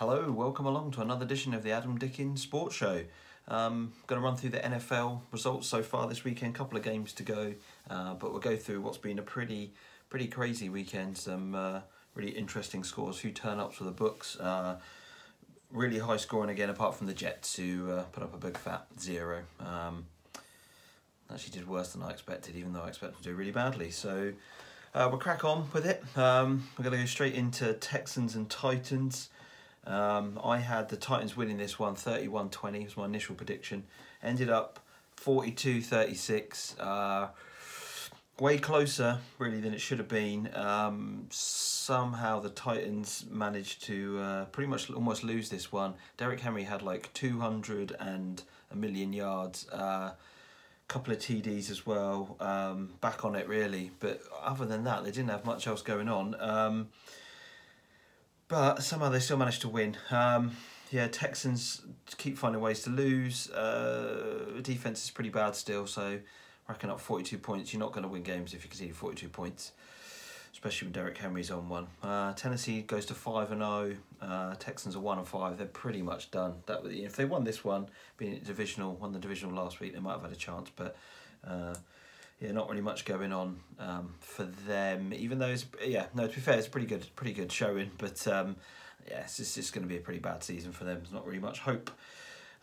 Hello, welcome along to another edition of the Adam Dickens Sports Show. Um, going to run through the NFL results so far this weekend. Couple of games to go, uh, but we'll go through what's been a pretty, pretty crazy weekend. Some uh, really interesting scores. Few turn ups for the books. Uh, really high scoring again, apart from the Jets who uh, put up a big fat zero. Um, actually did worse than I expected, even though I expected to do really badly. So uh, we'll crack on with it. Um, we're going to go straight into Texans and Titans. Um, I had the Titans winning this one 31 20 was my initial prediction. Ended up 42 36. Uh, way closer, really, than it should have been. Um, somehow the Titans managed to uh, pretty much almost lose this one. Derrick Henry had like 200 and a million yards. Uh, couple of TDs as well, um, back on it really. But other than that, they didn't have much else going on. Um, but somehow they still managed to win. Um, yeah, Texans keep finding ways to lose. Uh, defense is pretty bad still, so racking up 42 points. You're not going to win games if you concede 42 points especially when Derrick Henry's on one. Uh, Tennessee goes to five and zero. Oh. Uh, Texans are one and five. They're pretty much done. That if they won this one, being divisional, won the divisional last week, they might have had a chance. But uh, yeah, not really much going on um, for them. Even though it's yeah, no. To be fair, it's pretty good, pretty good showing. But um, yeah, it's just, just going to be a pretty bad season for them. There's not really much hope.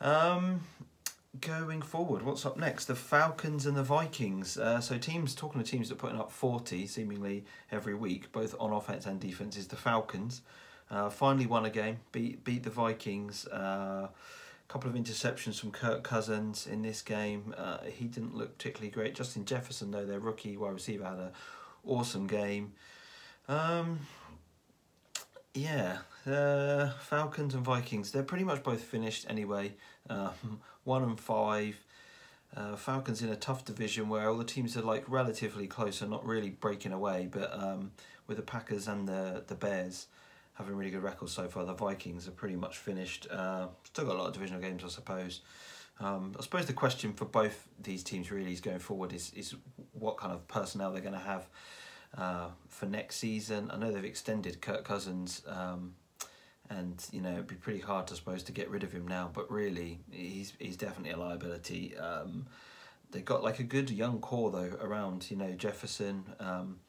Um, going forward, what's up next? The Falcons and the Vikings. Uh, so teams talking to teams that are putting up forty seemingly every week, both on offense and defense. Is the Falcons uh, finally won a game, beat beat the Vikings. Uh, couple of interceptions from Kirk Cousins in this game. Uh, he didn't look particularly great. Justin Jefferson, though, their rookie wide receiver, had an awesome game. Um, yeah, uh, Falcons and Vikings. They're pretty much both finished anyway. Uh, one and five. Uh, Falcons in a tough division where all the teams are like relatively close and not really breaking away, but um, with the Packers and the the Bears having really good records so far, the Vikings are pretty much finished. Uh, still got a lot of divisional games, I suppose. Um, I suppose the question for both these teams really is going forward is is what kind of personnel they're going to have uh, for next season. I know they've extended Kirk Cousins. Um, and you know it'd be pretty hard, I suppose, to get rid of him now. But really, he's he's definitely a liability. Um, they got like a good young core though around. You know Jefferson um,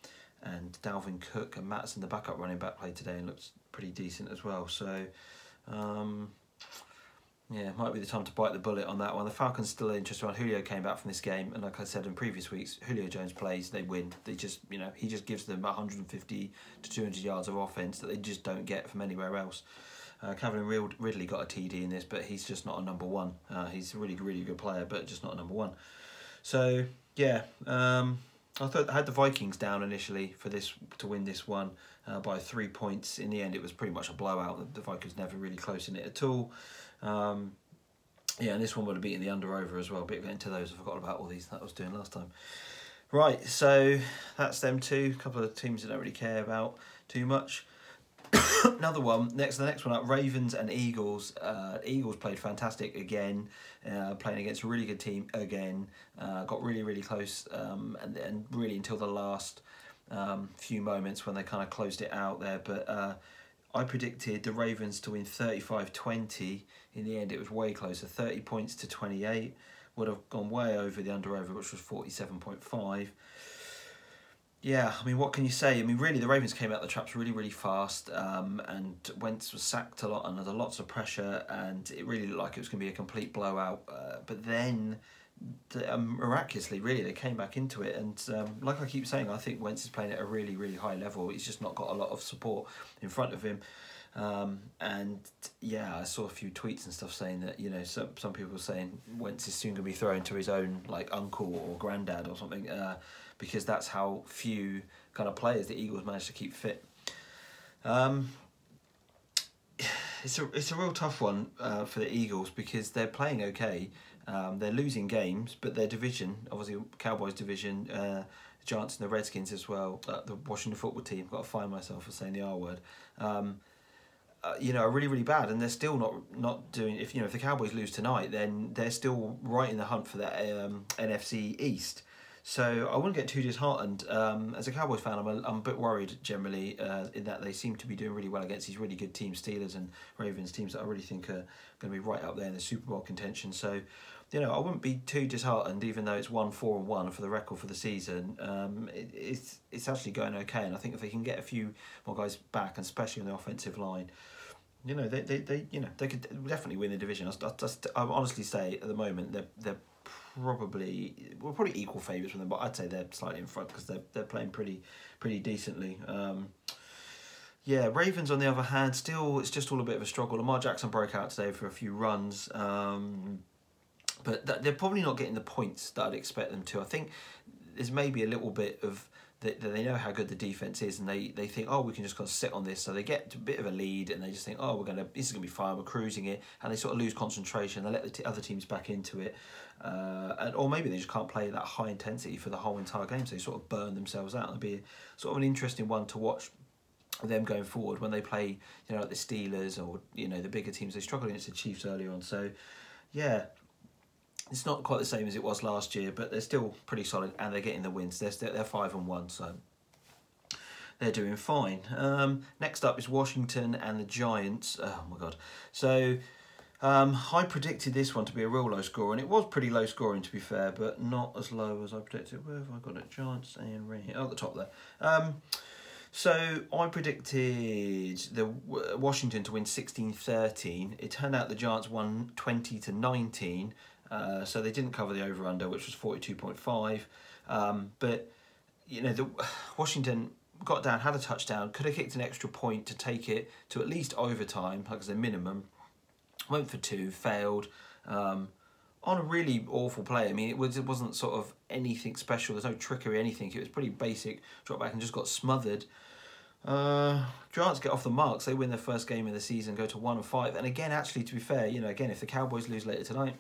and Dalvin Cook and Mattison, the backup running back, played today and looked pretty decent as well. So. Um, yeah, might be the time to bite the bullet on that one. The Falcons still interested on Julio came back from this game, and like I said in previous weeks, Julio Jones plays, they win. They just, you know, he just gives them 150 to 200 yards of offense that they just don't get from anywhere else. Uh, Calvin Ridley got a TD in this, but he's just not a number one. Uh, he's a really, really good player, but just not a number one. So yeah, um, I thought I had the Vikings down initially for this to win this one uh, by three points. In the end, it was pretty much a blowout. The Vikings never really close in it at all. Um, yeah, and this one would have beaten the under over as well. Bit into those. I forgot about all these that I was doing last time. Right, so that's them two. A couple of teams I don't really care about too much. Another one next. The next one up, Ravens and Eagles. Uh, Eagles played fantastic again, uh, playing against a really good team again. Uh, got really really close, um, and and really until the last um, few moments when they kind of closed it out there. But uh, I predicted the Ravens to win 35-20. In the end, it was way closer, 30 points to 28. Would have gone way over the under over, which was 47.5. Yeah, I mean, what can you say? I mean, really, the Ravens came out the traps really, really fast, um, and Wentz was sacked a lot and under lots of pressure, and it really looked like it was going to be a complete blowout. Uh, but then um, miraculously, really, they came back into it. And um, like I keep saying, I think Wentz is playing at a really, really high level. He's just not got a lot of support in front of him. Um, and yeah, I saw a few tweets and stuff saying that you know some some people were saying Wentz is soon going to be thrown to his own like uncle or granddad or something uh, because that's how few kind of players the Eagles managed to keep fit. Um, it's a it's a real tough one uh, for the Eagles because they're playing okay um, they're losing games, but their division, obviously Cowboys division, uh, Giants and the Redskins as well, uh, the Washington football team, I've got to find myself for saying the R word, um, uh, you know, are really, really bad. And they're still not not doing, if you know, if the Cowboys lose tonight, then they're still right in the hunt for that um, NFC East. So I wouldn't get too disheartened. Um, as a Cowboys fan, I'm a, I'm a bit worried generally uh, in that they seem to be doing really well against these really good teams, Steelers and Ravens teams that I really think are going to be right up there in the Super Bowl contention. So, you know, I wouldn't be too disheartened, even though it's one four and one for the record for the season. Um, it, it's it's actually going okay, and I think if they can get a few more guys back, and especially on the offensive line, you know, they, they, they you know they could definitely win the division. I, I, I honestly say at the moment they're they're probably we're probably equal favourites with them, but I'd say they're slightly in front because they're they're playing pretty pretty decently. Um, yeah, Ravens on the other hand, still it's just all a bit of a struggle. Lamar Jackson broke out today for a few runs, um, but that, they're probably not getting the points that I'd expect them to. I think there's maybe a little bit of they, they know how good the defense is, and they, they think, oh, we can just kind of sit on this. So they get a bit of a lead, and they just think, oh, we're gonna this is gonna be fine. We're cruising it, and they sort of lose concentration. They let the t- other teams back into it, uh, and or maybe they just can't play that high intensity for the whole entire game. So they sort of burn themselves out. It'll be sort of an interesting one to watch them going forward when they play, you know, like the Steelers or you know the bigger teams. They struggled against the Chiefs early on, so yeah, it's not quite the same as it was last year, but they're still pretty solid and they're getting the wins. They're still, they're five and one, so they're doing fine. Um, next up is Washington and the Giants. Oh my god! So um, I predicted this one to be a real low score, and it was pretty low scoring to be fair, but not as low as I predicted. Where have I got it? Giants and here, oh, at the top there. Um, so I predicted the Washington to win 16-13. It turned out the Giants won 20 to 19. Uh, so they didn't cover the over under, which was 42.5. Um, but, you know, the Washington got down, had a touchdown, could have kicked an extra point to take it to at least overtime, like as a minimum. Went for two, failed. Um, on a really awful play. I mean, it was it wasn't sort of anything special. There's no trickery, anything. It was pretty basic. Drop back and just got smothered. Uh, Giants get off the marks. They win their first game of the season, go to one and five. And again, actually, to be fair, you know, again, if the Cowboys lose later tonight,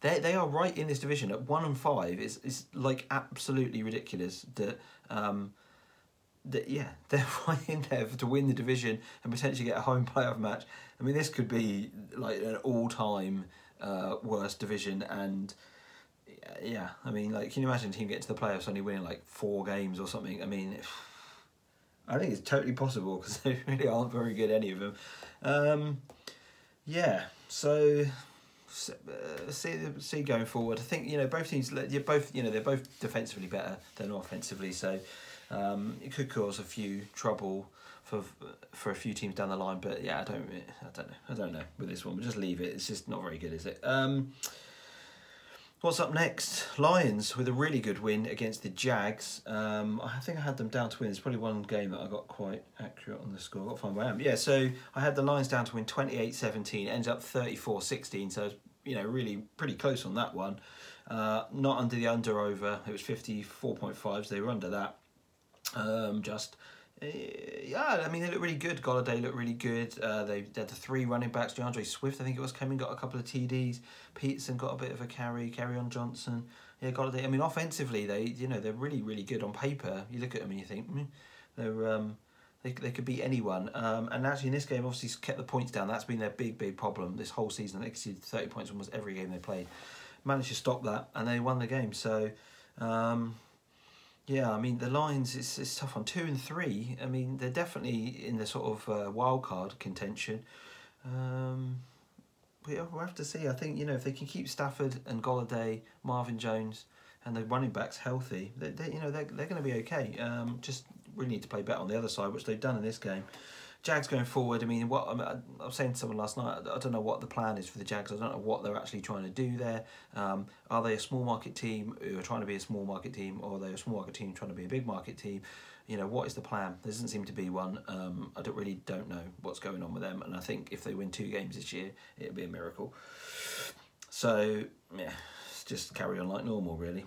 they they are right in this division at one and five. Is is like absolutely ridiculous that um, that yeah they're right in there to win the division and potentially get a home playoff match. I mean, this could be like an all time uh, worst division and. Yeah, I mean, like, can you imagine a team getting to the playoffs only winning like four games or something? I mean, I think it's totally possible because they really aren't very good, any of them. Um, yeah, so see see going forward. I think you know both teams. You're both you know they're both defensively better than offensively, so um, it could cause a few trouble for for a few teams down the line. But yeah, I don't I don't know I don't know with this one. We'll just leave it. It's just not very good, is it? Um, What's up next? Lions with a really good win against the Jags. Um, I think I had them down to win. It's probably one game that I got quite accurate on the score. I've got to find where I am. Yeah, so I had the Lions down to win 28 17, ends up 34 16. So, you know, really pretty close on that one. Uh, not under the under over. It was 54.5, so they were under that. Um, just yeah, I mean, they look really good. Golladay looked really good. Uh, they, they had the three running backs. D'Andre Swift, I think it was, came in, got a couple of TDs. Peterson got a bit of a carry. Kerryon Johnson. Yeah, Golladay. I mean, offensively, they you know they're really really good on paper. You look at them and you think mm, they're um, they they could beat anyone. Um, and actually in this game, obviously kept the points down. That's been their big big problem this whole season. They exceeded thirty points almost every game they played. Managed to stop that, and they won the game. So. Um, yeah, I mean the Lions. It's, it's tough on two and three. I mean they're definitely in the sort of uh, wild card contention. Um, we'll have to see. I think you know if they can keep Stafford and Golladay, Marvin Jones, and the running backs healthy, they, they you know they're, they're going to be okay. Um, just we need to play better on the other side, which they've done in this game. Jags going forward. I mean, what I, mean, I was saying to someone last night. I don't know what the plan is for the Jags. I don't know what they're actually trying to do there. Um, are they a small market team who are trying to be a small market team, or are they a small market team trying to be a big market team? You know, what is the plan? There doesn't seem to be one. Um, I don't really don't know what's going on with them, and I think if they win two games this year, it'll be a miracle. So yeah, just carry on like normal, really.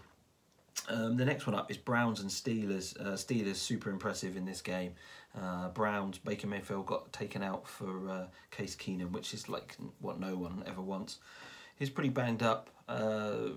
Um, the next one up is Browns and Steelers. Uh, Steelers super impressive in this game. Uh, Browns, Baker Mayfield got taken out for uh, Case Keenum, which is like what no one ever wants. He's pretty banged up. Uh,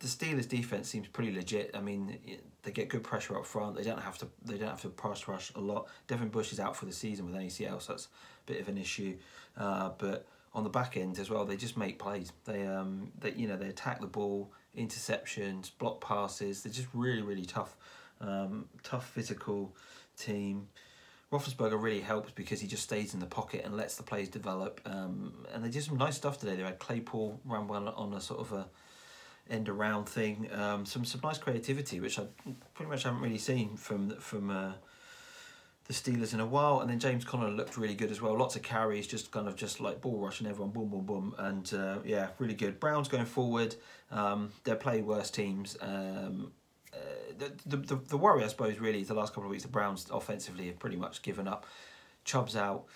the Steelers' defense seems pretty legit. I mean, they get good pressure up front. They don't have to. They don't have to pass rush a lot. Devin Bush is out for the season with ACL, so that's a bit of an issue. Uh, but on the back end as well, they just make plays. They um, they you know they attack the ball interceptions, block passes. They're just really, really tough, um, tough physical team. Roethlisberger really helps because he just stays in the pocket and lets the plays develop. Um, and they did some nice stuff today. They had Claypool run well on a sort of a end around thing. Um, some some nice creativity, which I pretty much haven't really seen from from uh, the Steelers in a while. And then James Conner looked really good as well. Lots of carries, just kind of just like ball rushing everyone, boom, boom, boom. And uh, yeah, really good. Browns going forward. Um, they're playing worse teams. Um, uh, the, the, the worry, I suppose, really is the last couple of weeks, the Browns offensively have pretty much given up. Chubb's out.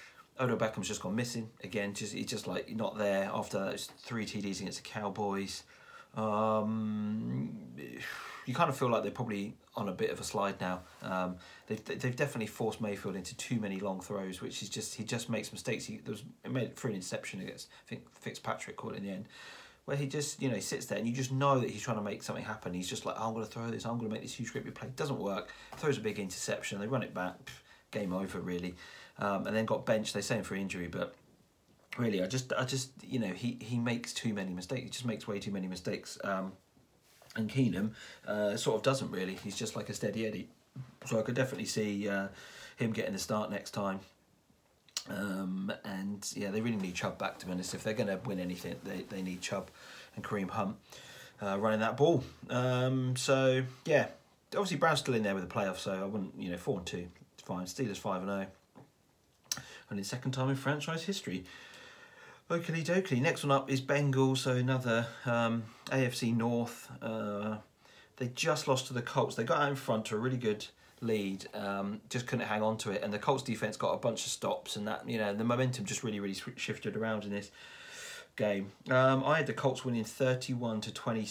Odell Beckham's just gone missing again. Just he's just like not there after those three TDs against the Cowboys. Um, you kind of feel like they're probably on a bit of a slide now. Um, they've they've definitely forced Mayfield into too many long throws, which is just he just makes mistakes. He there was it made through an interception against I think Fitzpatrick caught in the end where he just, you know, he sits there and you just know that he's trying to make something happen. He's just like, oh, I'm going to throw this, I'm going to make this huge scripted play. It doesn't work. Throws a big interception, they run it back, game over really. Um, and then got benched. They say him for injury, but really, I just, I just, you know, he he makes too many mistakes. He just makes way too many mistakes. Um, and Keenum uh, sort of doesn't really. He's just like a steady Eddie. So I could definitely see uh, him getting the start next time. Um, and yeah, they really need Chubb back to be honest. If they're going to win anything, they, they need Chubb and Kareem Hunt uh, running that ball. Um, so yeah, obviously Brown's still in there with the playoffs, so I wouldn't, you know, four and two, it's fine. Steelers five and zero, oh. and second time in franchise history. Oakley dokley. Next one up is Bengals, so another um, AFC North. Uh, they just lost to the Colts. They got out in front to a really good lead, um, just couldn't hang on to it. And the Colts defense got a bunch of stops, and that you know the momentum just really really shifted around in this game. Um, I had the Colts winning thirty one to twenty.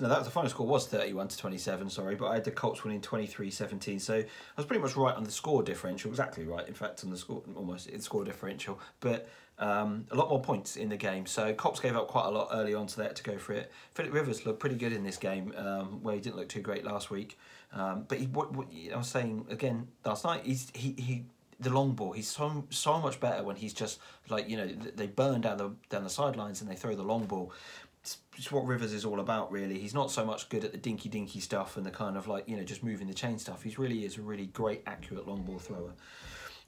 No, that was the final score was thirty one to twenty seven. Sorry, but I had the Colts winning 23-17. So I was pretty much right on the score differential. Exactly right, in fact, on the score almost in the score differential, but. Um, a lot more points in the game. So Cops gave up quite a lot early on, they had to go for it. Philip Rivers looked pretty good in this game, um, where he didn't look too great last week. Um, but he, what, what, I was saying again last night, he's he, he the long ball. He's so so much better when he's just like you know they burn down the down the sidelines and they throw the long ball. It's what Rivers is all about, really. He's not so much good at the dinky dinky stuff and the kind of like you know just moving the chain stuff. He really is a really great accurate long ball thrower.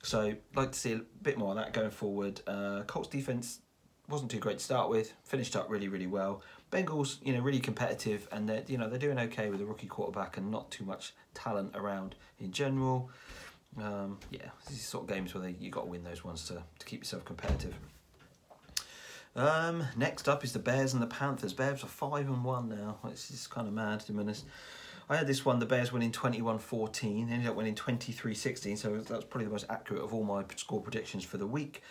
So like to see a bit more of that going forward. Uh, Colts defense wasn't too great to start with. Finished up really really well. Bengals, you know, really competitive, and they're you know they're doing okay with a rookie quarterback and not too much talent around in general. Um, yeah, these sort of games where they, you got to win those ones to, to keep yourself competitive. Um, next up is the Bears and the Panthers. Bears are five and one now. It's just kind of mad to be honest. I had this one, the Bears winning 21-14, ended up winning 23-16, so that's probably the most accurate of all my score predictions for the week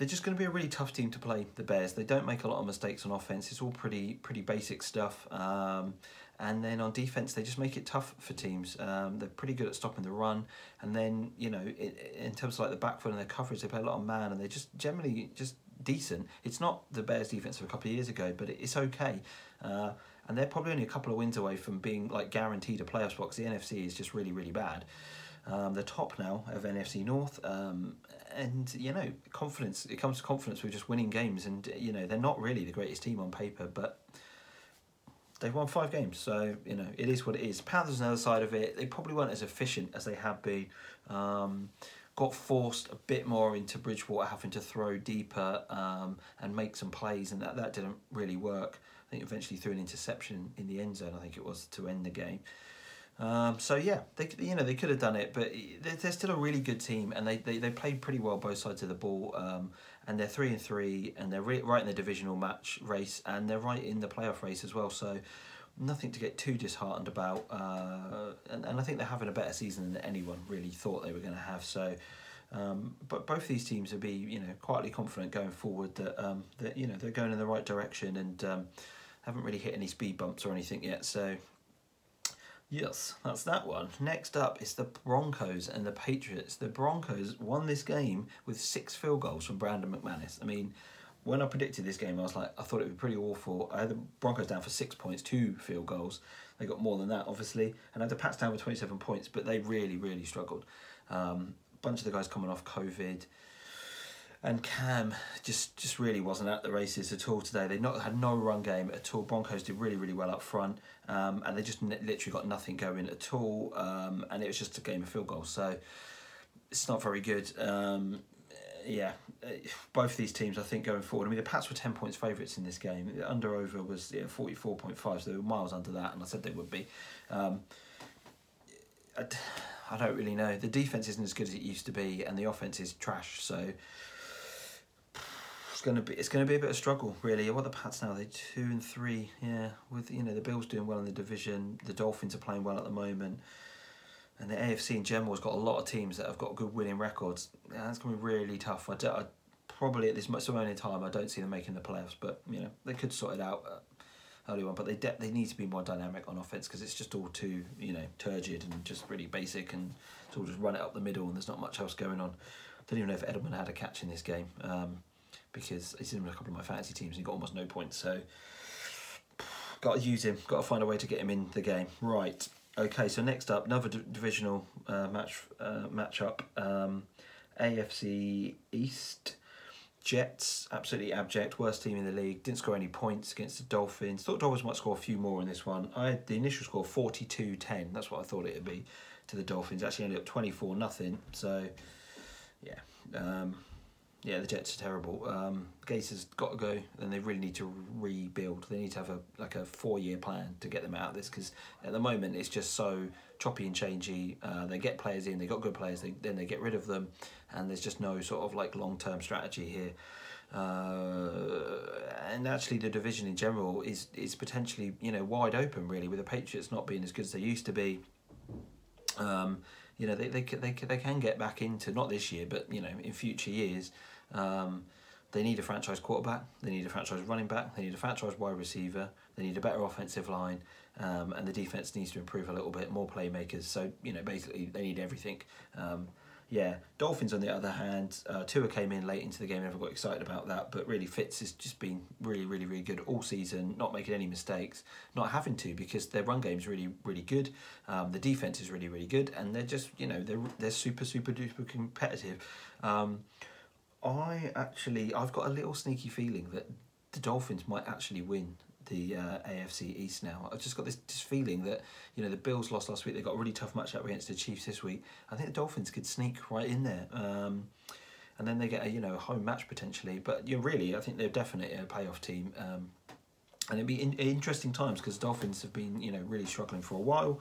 they're just going to be a really tough team to play. The Bears. They don't make a lot of mistakes on offense. It's all pretty pretty basic stuff. Um, and then on defense, they just make it tough for teams. Um, they're pretty good at stopping the run. And then you know, it, in terms of like the back foot and their coverage, they play a lot of man, and they're just generally just decent. It's not the Bears' defense of a couple of years ago, but it's okay. Uh, and they're probably only a couple of wins away from being like guaranteed a playoff spot the NFC is just really really bad. Um, the top now of NFC North, um, and you know confidence. It comes to confidence with just winning games, and you know they're not really the greatest team on paper, but they've won five games, so you know it is what it is. Panthers on the other side of it, they probably weren't as efficient as they have been. Um, got forced a bit more into Bridgewater having to throw deeper um, and make some plays, and that, that didn't really work. I think eventually threw an interception in the end zone. I think it was to end the game. Um, so yeah, they you know they could have done it, but they're, still a really good team, and they, they, they played pretty well both sides of the ball. Um, and they're three and three, and they're re- right in the divisional match race, and they're right in the playoff race as well. So nothing to get too disheartened about. Uh, and, and I think they're having a better season than anyone really thought they were going to have. So. Um, but both these teams will be, you know, quietly confident going forward that um, that you know they're going in the right direction and um, haven't really hit any speed bumps or anything yet. So Yes, that's that one. Next up is the Broncos and the Patriots. The Broncos won this game with six field goals from Brandon McManus. I mean, when I predicted this game, I was like, I thought it would be pretty awful. I had the Broncos down for six points, two field goals. They got more than that, obviously. And I had the Pats down for 27 points, but they really, really struggled. Um, bunch of the guys coming off COVID. And Cam just just really wasn't at the races at all today. They not had no run game at all. Broncos did really really well up front, um, and they just literally got nothing going at all. Um, and it was just a game of field goals. So it's not very good. Um, yeah, both these teams I think going forward. I mean the Pats were ten points favourites in this game. The under over was forty four point five, so they were miles under that, and I said they would be. Um, I, I don't really know. The defense isn't as good as it used to be, and the offense is trash. So it's gonna be it's gonna be a bit of struggle really. What the Pats now? They two and three. Yeah, with you know the Bills doing well in the division, the Dolphins are playing well at the moment, and the AFC in general has got a lot of teams that have got good winning records. Yeah, that's gonna be really tough. I, do, I probably at this moment in time, I don't see them making the playoffs, but you know they could sort it out. Early on, but they de- they need to be more dynamic on offense because it's just all too you know turgid and just really basic and it's all just run it up the middle and there's not much else going on. I don't even know if Edelman had a catch in this game. Um, because he's in a couple of my fantasy teams and he got almost no points. So got to use him. Got to find a way to get him in the game. Right. Okay. So next up, another d- divisional uh, match uh, matchup. Um, AFC East. Jets, absolutely abject, worst team in the league. Didn't score any points against the Dolphins. Thought Dolphins might score a few more in this one. I had the initial score 42 10. That's what I thought it would be to the Dolphins. Actually ended up 24 nothing. So, yeah. Um, yeah, the Jets are terrible. Um, Gase has got to go, and they really need to rebuild. They need to have a like a four year plan to get them out of this because at the moment it's just so choppy and changey. Uh, they get players in, they got good players, they, then they get rid of them, and there's just no sort of like long term strategy here. Uh, and actually, the division in general is is potentially you know wide open really with the Patriots not being as good as they used to be. Um, you know they, they they they can get back into not this year but you know in future years um, they need a franchise quarterback they need a franchise running back they need a franchise wide receiver they need a better offensive line um, and the defense needs to improve a little bit more playmakers. So you know basically they need everything. Um, yeah, Dolphins on the other hand, uh, Tua came in late into the game. Never got excited about that, but really Fitz has just been really, really, really good all season. Not making any mistakes, not having to because their run game is really, really good. Um, the defense is really, really good, and they're just you know they're they're super, super duper competitive. Um, I actually I've got a little sneaky feeling that the Dolphins might actually win the uh, AFC East now. I've just got this, this feeling that you know the Bills lost last week. They got a really tough matchup against the Chiefs this week. I think the Dolphins could sneak right in there. Um, and then they get a you know home match potentially, but you know, really I think they're definitely a playoff team. Um, and it'd be in, interesting times because Dolphins have been you know really struggling for a while.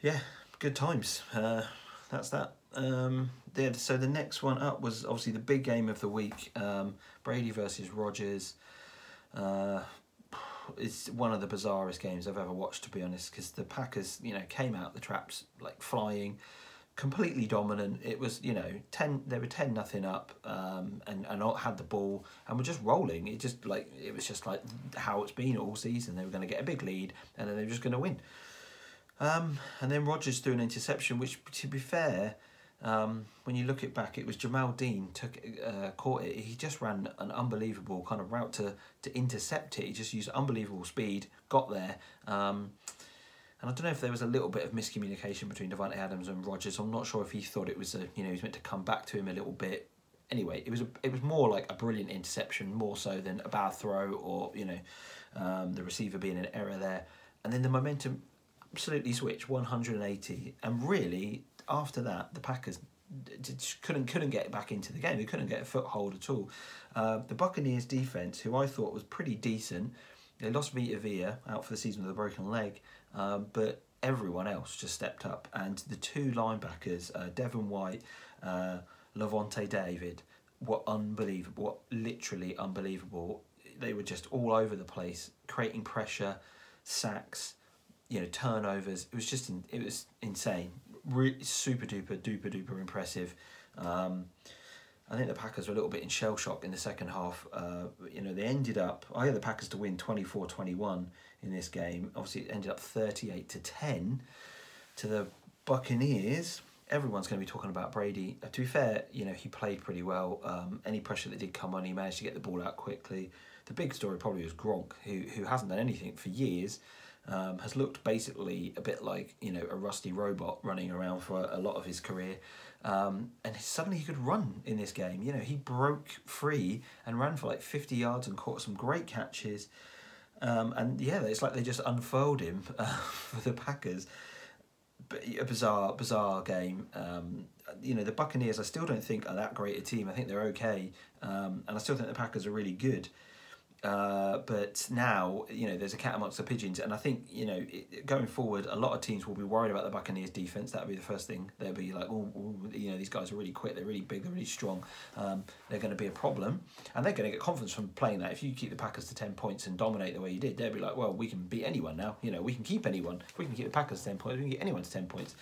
Yeah, good times. Uh, that's that. Um, yeah, so the next one up was obviously the big game of the week: um, Brady versus Rodgers. Uh, it's one of the bizarrest games I've ever watched, to be honest, because the Packers, you know, came out the traps like flying, completely dominant. It was, you know, ten. They were ten nothing up, um, and and had the ball and were just rolling. It just like it was just like how it's been all season. They were going to get a big lead, and then they were just going to win. Um, and then Rodgers threw an interception, which, to be fair, um, when you look it back, it was Jamel Dean took uh, caught it. He just ran an unbelievable kind of route to to intercept it. He just used unbelievable speed, got there. Um, and I don't know if there was a little bit of miscommunication between Davante Adams and Rodgers. I'm not sure if he thought it was a you know he's meant to come back to him a little bit. Anyway, it was a, it was more like a brilliant interception more so than a bad throw or you know um, the receiver being an error there. And then the momentum absolutely switched 180 and really after that, the Packers couldn't couldn't get back into the game. They couldn't get a foothold at all. Uh, the Buccaneers defense, who I thought was pretty decent, they lost Vita Vea out for the season with a broken leg, um, but everyone else just stepped up. And the two linebackers, uh, Devin White, uh, Lavonte David, were unbelievable. Literally unbelievable. They were just all over the place, creating pressure, sacks, you know, turnovers. It was just in, it was insane really super duper duper duper impressive. Um, I think the Packers were a little bit in shell shock in the second half. Uh, you know, they ended up, I had the Packers to win 24 21 in this game. Obviously, it ended up 38 to 10 to the Buccaneers. Everyone's going to be talking about Brady. Uh, to be fair, you know, he played pretty well. Um, any pressure that did come on, he managed to get the ball out quickly. The big story probably was Gronk, who, who hasn't done anything for years um, has looked basically a bit like you know a rusty robot running around for a, lot of his career. Um, and suddenly he could run in this game. You know, he broke free and ran for like 50 yards and caught some great catches. Um, and yeah, it's like they just unfurled him uh, for the Packers. But a bizarre, bizarre game. Um, you know, the Buccaneers, I still don't think are that great a team. I think they're okay, um, and I still think the Packers are really good. Uh, but now, you know, there's a cat amongst the pigeons, and I think you know, it, going forward, a lot of teams will be worried about the Buccaneers' defense. That'll be the first thing. They'll be like, oh, you know, these guys are really quick, they're really big, they're really strong. Um, they're going to be a problem, and they're going to get confidence from playing that. If you keep the Packers to ten points and dominate the way you did, they'll be like, well, we can beat anyone now. You know, we can keep anyone. If we can keep the Packers to ten points, we can get anyone to ten points.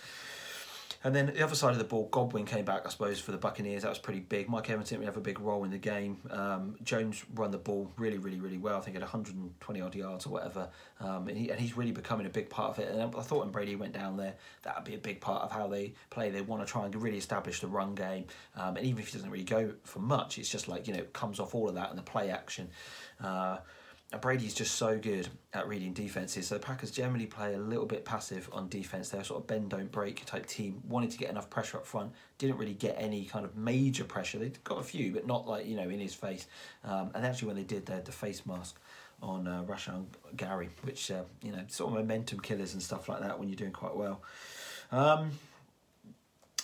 And then the other side of the ball, Godwin came back, I suppose, for the Buccaneers. That was pretty big. Mike Evans didn't have a big role in the game. Um, Jones run the ball really, really, really well. I think at 120 odd yards or whatever. Um, and, he, and he's really becoming a big part of it. And I thought when Brady went down there, that would be a big part of how they play. They want to try and really establish the run game. Um, and even if he doesn't really go for much, it's just like, you know, it comes off all of that and the play action. Uh, Brady's just so good at reading defenses. So the Packers generally play a little bit passive on defense. They're sort of bend don't break type team. Wanted to get enough pressure up front. Didn't really get any kind of major pressure. They got a few, but not like you know in his face. Um, and actually, when they did, they had the face mask on uh, Rashan Gary, which uh, you know sort of momentum killers and stuff like that when you're doing quite well. Um,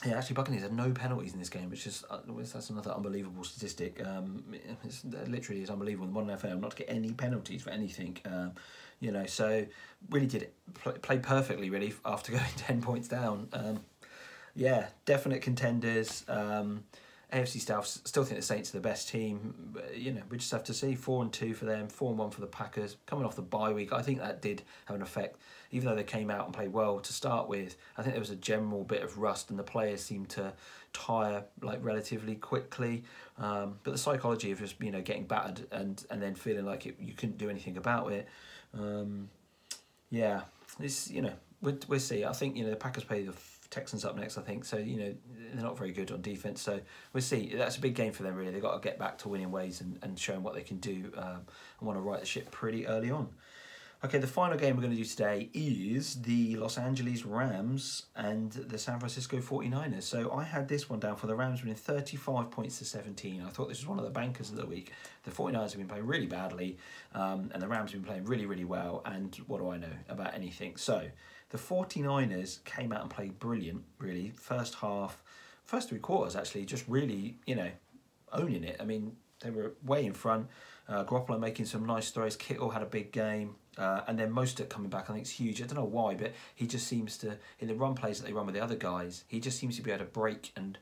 yeah, actually, Buccaneers had no penalties in this game, which is uh, that's another unbelievable statistic. Um, it's literally is unbelievable the modern NFL not to get any penalties for anything. Um, you know, so really did play, play perfectly really after going ten points down. Um, yeah, definite contenders. Um, AFC staff still think the Saints are the best team. You know, we just have to see four and two for them, four and one for the Packers. Coming off the bye week, I think that did have an effect. Even though they came out and played well to start with, I think there was a general bit of rust, and the players seemed to tire like relatively quickly. Um, but the psychology of just you know getting battered and and then feeling like it, you couldn't do anything about it. Um, yeah, it's you know we'll, we'll see. I think you know the Packers play the Texans up next, I think. So you know they're not very good on defense. So we'll see. That's a big game for them. Really, they've got to get back to winning ways and, and showing what they can do. Um, and want to right the ship pretty early on. Okay, the final game we're going to do today is the Los Angeles Rams and the San Francisco 49ers. So I had this one down for the Rams winning 35 points to 17. I thought this was one of the bankers of the week. The 49ers have been playing really badly, um, and the Rams have been playing really, really well. And what do I know about anything? So the 49ers came out and played brilliant, really. First half, first three quarters, actually, just really, you know, owning it. I mean, they were way in front. Uh, Garoppolo making some nice throws. Kittle had a big game. Uh, and then Mostert coming back, I think it's huge. I don't know why, but he just seems to, in the run plays that they run with the other guys, he just seems to be able to break and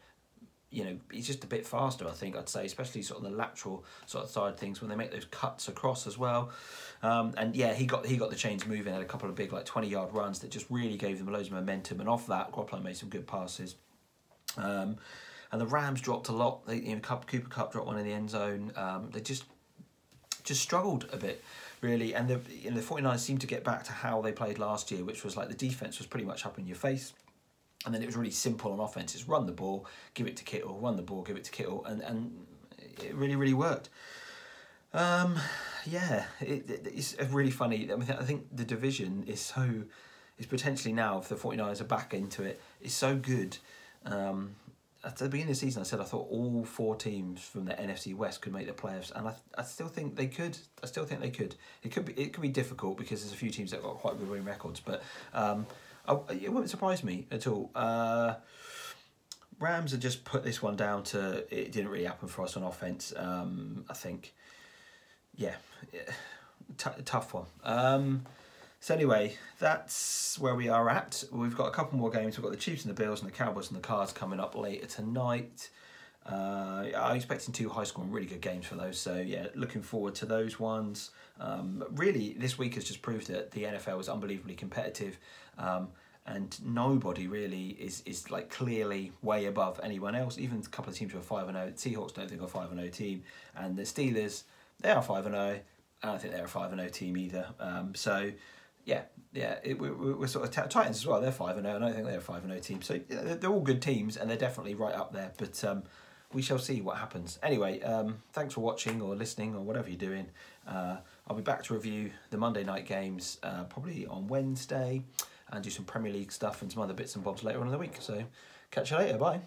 you know, he's just a bit faster, I think, I'd say, especially sort of the lateral sort of side things when they make those cuts across as well. Um, and yeah, he got he got the chains moving, had a couple of big like 20 yard runs that just really gave them loads of momentum. And off that, Garoppolo made some good passes. Um, and the Rams dropped a lot. They, you know, Cooper Kupp dropped one in the end zone. Um, they just just struggled a bit, really. And the, you know, the 49ers seemed to get back to how they played last year, which was like the defense was pretty much up in your face and then it was really simple on offense. It's run the ball, give it to Kittle, run the ball, give it to Kittle, and, and it really, really worked. Um, yeah, it, it, it's really funny. I, mean, I think the division is so, is potentially now, if the 49ers are back into it, is so good. Um, at the beginning of the season, I said I thought all four teams from the NFC West could make the playoffs, and I, I still think they could. I still think they could. It could be it could be difficult because there's a few teams that got quite good winning records, but um, Oh, it wouldn't surprise me at all. Uh, Rams had just put this one down to it didn't really happen for us on offense. Um, I think, yeah, t- tough one. Um, so anyway, that's where we are at. We've got a couple more games. We've got the Chiefs and the Bills and the Cowboys and the Cards coming up later tonight. Uh, I'm expecting two high scoring, really good games for those. So yeah, looking forward to those ones. Um, really, this week has just proved that the NFL is unbelievably competitive, um, and nobody really is is like clearly way above anyone else. Even a couple of teams who are five and zero. Oh, Seahawks don't think are five and zero oh team, and the Steelers they are five and zero. Oh. I don't think they're a five and zero team either. Um, so yeah, yeah, it, we're, we're sort of t- Titans as well. They're five and zero, and I don't think they're a five and zero team. So yeah, they're all good teams, and they're definitely right up there. But um, we shall see what happens. Anyway, um, thanks for watching or listening or whatever you're doing. Uh, I'll be back to review the Monday night games uh, probably on Wednesday and do some Premier League stuff and some other bits and bobs later on in the week. So catch you later. Bye.